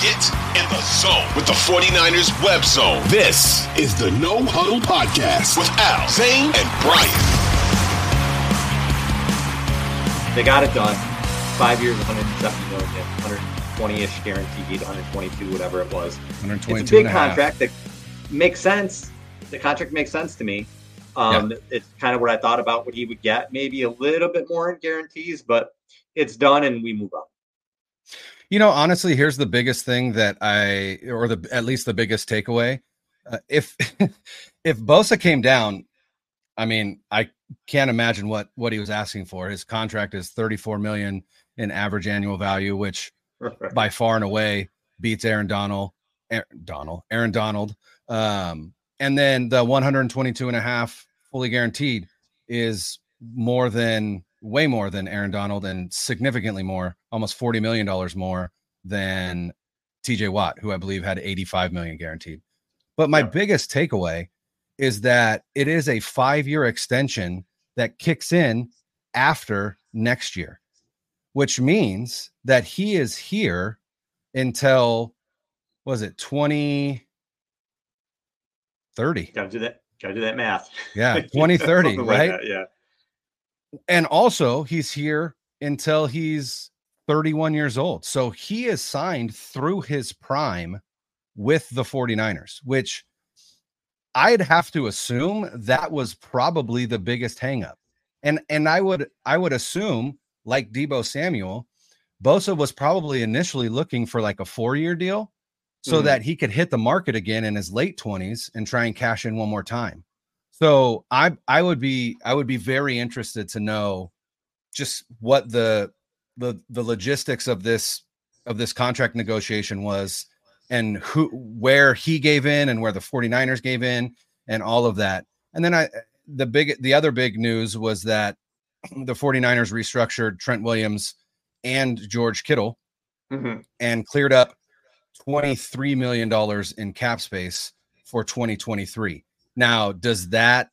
Get in the zone with the 49ers web zone. This is the No Huddle Podcast with Al, Zane, and Brian. They got it done. Five years, 170 million, 120-ish guaranteed, 122, whatever it was. 122 It's a big and a half. contract that makes sense. The contract makes sense to me. Um, It's kind of what I thought about what he would get. Maybe a little bit more in guarantees, but it's done and we move on. You know, honestly, here's the biggest thing that I, or the at least the biggest takeaway. Uh, if if Bosa came down, I mean, I can't imagine what what he was asking for. His contract is 34 million in average annual value, which by far and away beats Aaron Donald, Aaron Donald, Aaron Donald. Um, and then the 122 and a half fully guaranteed is more than way more than Aaron Donald and significantly more, almost 40 million dollars more than TJ Watt, who I believe had 85 million guaranteed. But my Yeah. biggest takeaway is that it is a 5-year extension that kicks in after next year, which means that he is here until was it 2030? Gotta do that. Gotta do that math. Yeah, 2030, Something like right? that, yeah. And also he's here until he's 31 years old. So he is signed through his prime with the 49ers, which I'd have to assume that was probably the biggest hangup. And and I would I would assume like Deebo Samuel, Bosa was probably initially looking for like a 4-year deal so Mhm. that he could hit the market again in his late 20s and try and cash in one more time. So I I would be I would be very interested to know just what the the the logistics of this of this contract negotiation was and who where he gave in and where the 49ers gave in and all of that. And then I the big the other big news was that the 49ers restructured Trent Williams and George Kittle Mhm. and cleared up $23 million in cap space for 2023. Now, does that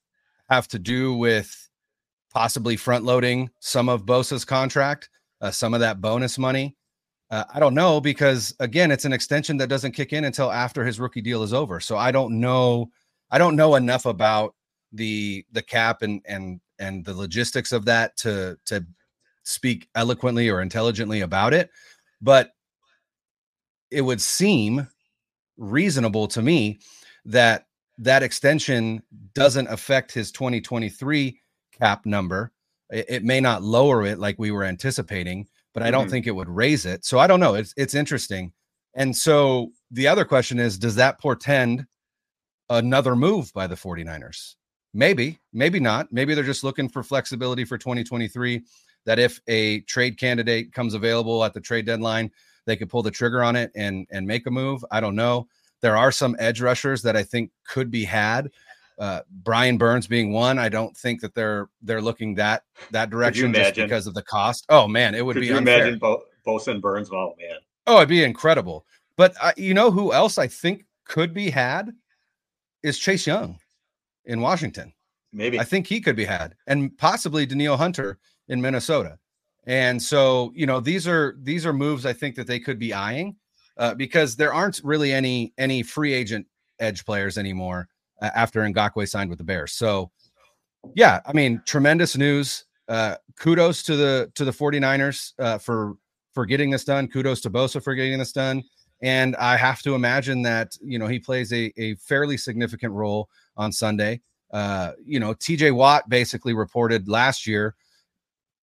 have to do with possibly front loading some of Bosa's contract, uh, some of that bonus money? Uh, I don't know because again, it's an extension that doesn't kick in until after his rookie deal is over. So I don't know. I don't know enough about the the cap and and and the logistics of that to to speak eloquently or intelligently about it. But it would seem reasonable to me that that extension doesn't affect his 2023 cap number. It, it may not lower it like we were anticipating, but I don't Mhm. think it would raise it. So I don't know. It's it's interesting. And so the other question is does that portend another move by the 49ers? Maybe, maybe not. Maybe they're just looking for flexibility for 2023 that if a trade candidate comes available at the trade deadline, they could pull the trigger on it and and make a move. I don't know. There are some edge rushers that I think could be had. Uh, Brian Burns being one. I don't think that they're they're looking that that direction just because of the cost. Oh man, it would Could be you unfair. imagine Bo- Bosa and Burns? Oh man. Oh, it'd be incredible. But uh, you know who else I think could be had is Chase Young in Washington. Maybe. I think he could be had, and possibly Danielle Hunter in Minnesota. And so, you know, these are these are moves I think that they could be eyeing uh, because there aren't really any any free agent edge players anymore uh, after Ngakoue signed with the Bears. So, yeah, I mean, tremendous news. Uh, kudos to the to the 49ers uh, for for getting this done. Kudos to Bosa for getting this done. And I have to imagine that you know he plays a, a fairly significant role on Sunday. Uh, you know, TJ Watt basically reported last year,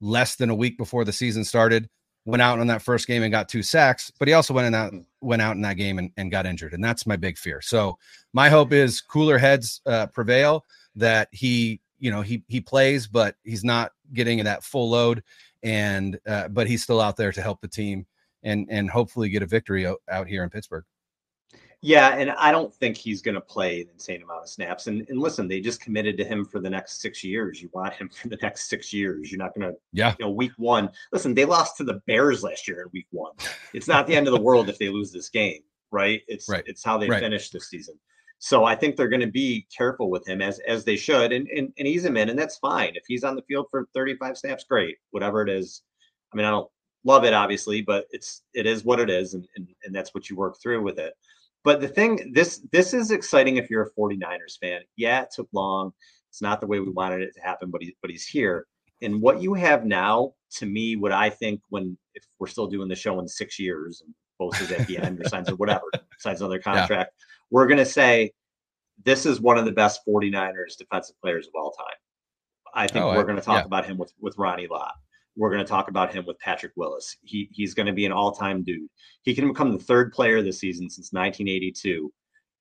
less than a week before the season started, went out on that first game and got two sacks, but he also went in that went out in that game and, and got injured. And that's my big fear. So my hope is cooler heads uh, prevail, that he, you know, he he plays, but he's not getting that full load. And uh, but he's still out there to help the team and and hopefully get a victory out, out here in Pittsburgh. Yeah, and I don't think he's going to play an insane amount of snaps. And, and listen, they just committed to him for the next six years. You want him for the next six years. You're not going to, Yeah. you know, week one. Listen, they lost to the Bears last year in week one. It's not the end of the world if they lose this game, right? It's Right. it's how they Right. finish this season. So I think they're going to be careful with him as as they should, and, and and ease him in, and that's fine. If he's on the field for 35 snaps, great. Whatever it is. I mean, I don't love it obviously, but it's it is what it is, and, and and that's what you work through with it. But the thing, this this is exciting if you're a 49ers fan. Yeah, it took long. It's not the way we wanted it to happen, but he, but he's here. And what you have now, to me, what I think when if we're still doing the show in six years and Bosa is at the end or signs or whatever, signs another contract, yeah. we're gonna say this is one of the best 49ers defensive players of all time. I think oh, we're going to talk yeah. about him with with Ronnie Lott. We're going to talk about him with Patrick Willis. He he's going to be an all-time dude. He can become the third player this season since 1982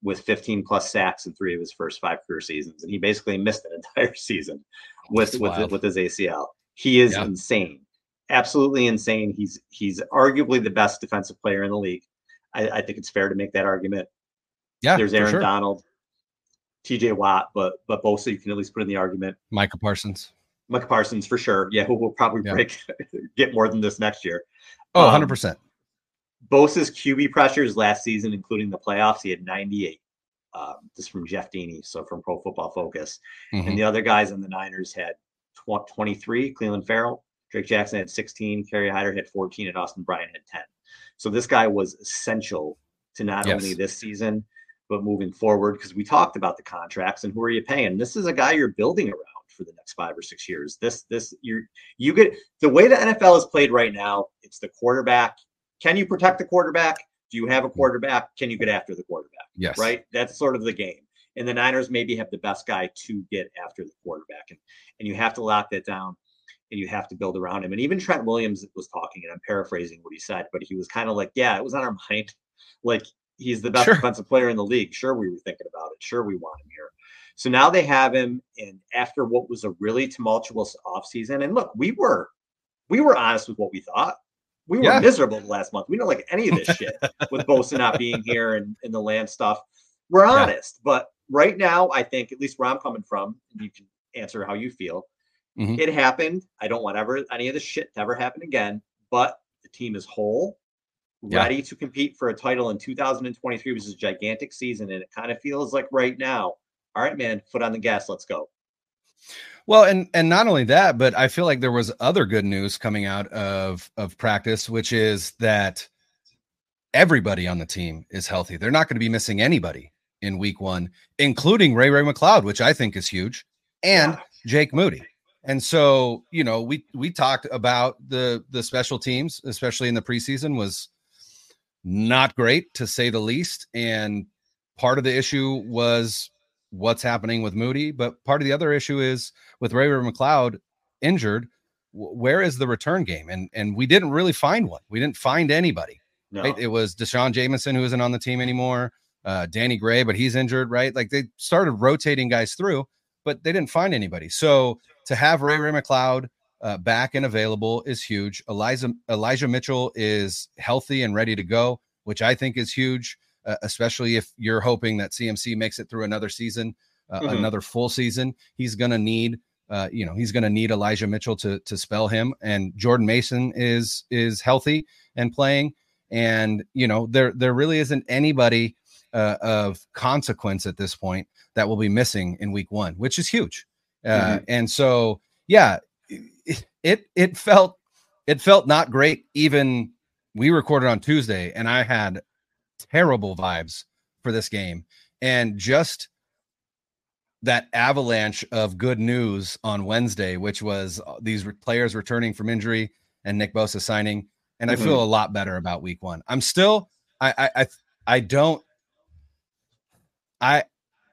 with 15 plus sacks in three of his first five career seasons, and he basically missed an entire season with with, with his ACL. He is yeah. insane, absolutely insane. He's he's arguably the best defensive player in the league. I, I think it's fair to make that argument. Yeah, there's Aaron sure. Donald. TJ Watt, but but both so you can at least put in the argument. Micah Parsons. Micah Parsons for sure. Yeah, who will probably yeah. break get more than this next year. Oh, um, 100%. Bosa's QB pressures last season, including the playoffs, he had 98. Um, this from Jeff Deeney, so from Pro Football Focus. Mm-hmm. And the other guys on the Niners had tw- 23. Clelin Ferrell. Drake Jackson had 16. Kerry Hyder had 14, and Austin Bryant had 10. So this guy was essential to not yes. only this season, but moving forward, because we talked about the contracts and who are you paying? This is a guy you're building around for the next five or six years. This, this, you're, you get the way the NFL is played right now. It's the quarterback. Can you protect the quarterback? Do you have a quarterback? Can you get after the quarterback? Yes. Right. That's sort of the game. And the Niners maybe have the best guy to get after the quarterback, and and you have to lock that down, and you have to build around him. And even Trent Williams was talking, and I'm paraphrasing what he said, but he was kind of like, "Yeah, it was on our mind. Like he's the best sure. defensive player in the league. Sure, we were thinking about it. Sure, we want him here. So now they have him, and after what was a really tumultuous offseason, and look, we were we were honest with what we thought. We were yeah. miserable last month. We don't like any of this shit with Bosa not being here and, and the land stuff. We're honest, yeah. but right now, I think at least where I'm coming from, you can answer how you feel. Mm-hmm. It happened. I don't want ever any of this shit to ever happen again. But the team is whole yeah. ready to compete for a title in 2023, which is a gigantic season. And it kind of feels like right now, all right, man, foot on the gas, let's go. Well, and and not only that, but I feel like there was other good news coming out of of practice, which is that everybody on the team is healthy. They're not going to be missing anybody in week one, including Ray Ray McCloud, which I think is huge, and. Jake Moody. And so, you know, we we talked about the the special teams, especially in the preseason, was not great to say the least. And part of the issue was what's happening with Moody, but part of the other issue is with Ray Ray McCloud injured. Where is the return game? And and we didn't really find one. We didn't find anybody. No. Right? It was Deshaun Jamison who isn't on the team anymore. Uh, Danny Gray, but he's injured, right? Like they started rotating guys through, but they didn't find anybody. So to have Ray Ray McCloud uh, back and available is huge. Elijah Elijah Mitchell is healthy and ready to go, which I think is huge, uh, especially if you're hoping that CMC makes it through another season, uh, mm-hmm. another full season. He's going to need, uh, you know, he's going to need Elijah Mitchell to to spell him. And Jordan Mason is is healthy and playing. And you know, there there really isn't anybody uh, of consequence at this point that will be missing in week one, which is huge. Uh, mm-hmm. And so, yeah, it it felt it felt not great even we recorded on Tuesday and I had terrible vibes for this game and just that avalanche of good news on Wednesday which was uh, these players returning from injury and Nick Bosa signing and mm-hmm. I feel a lot better about week 1. I'm still I I I, I don't I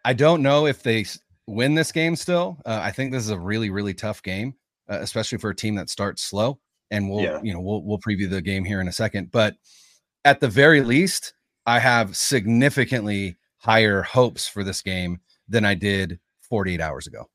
I don't know if they win this game still. Uh, I think this is a really really tough game uh, especially for a team that starts slow. And we'll, yeah. you know, we'll we'll preview the game here in a second. But at the very least, I have significantly higher hopes for this game than I did 48 hours ago.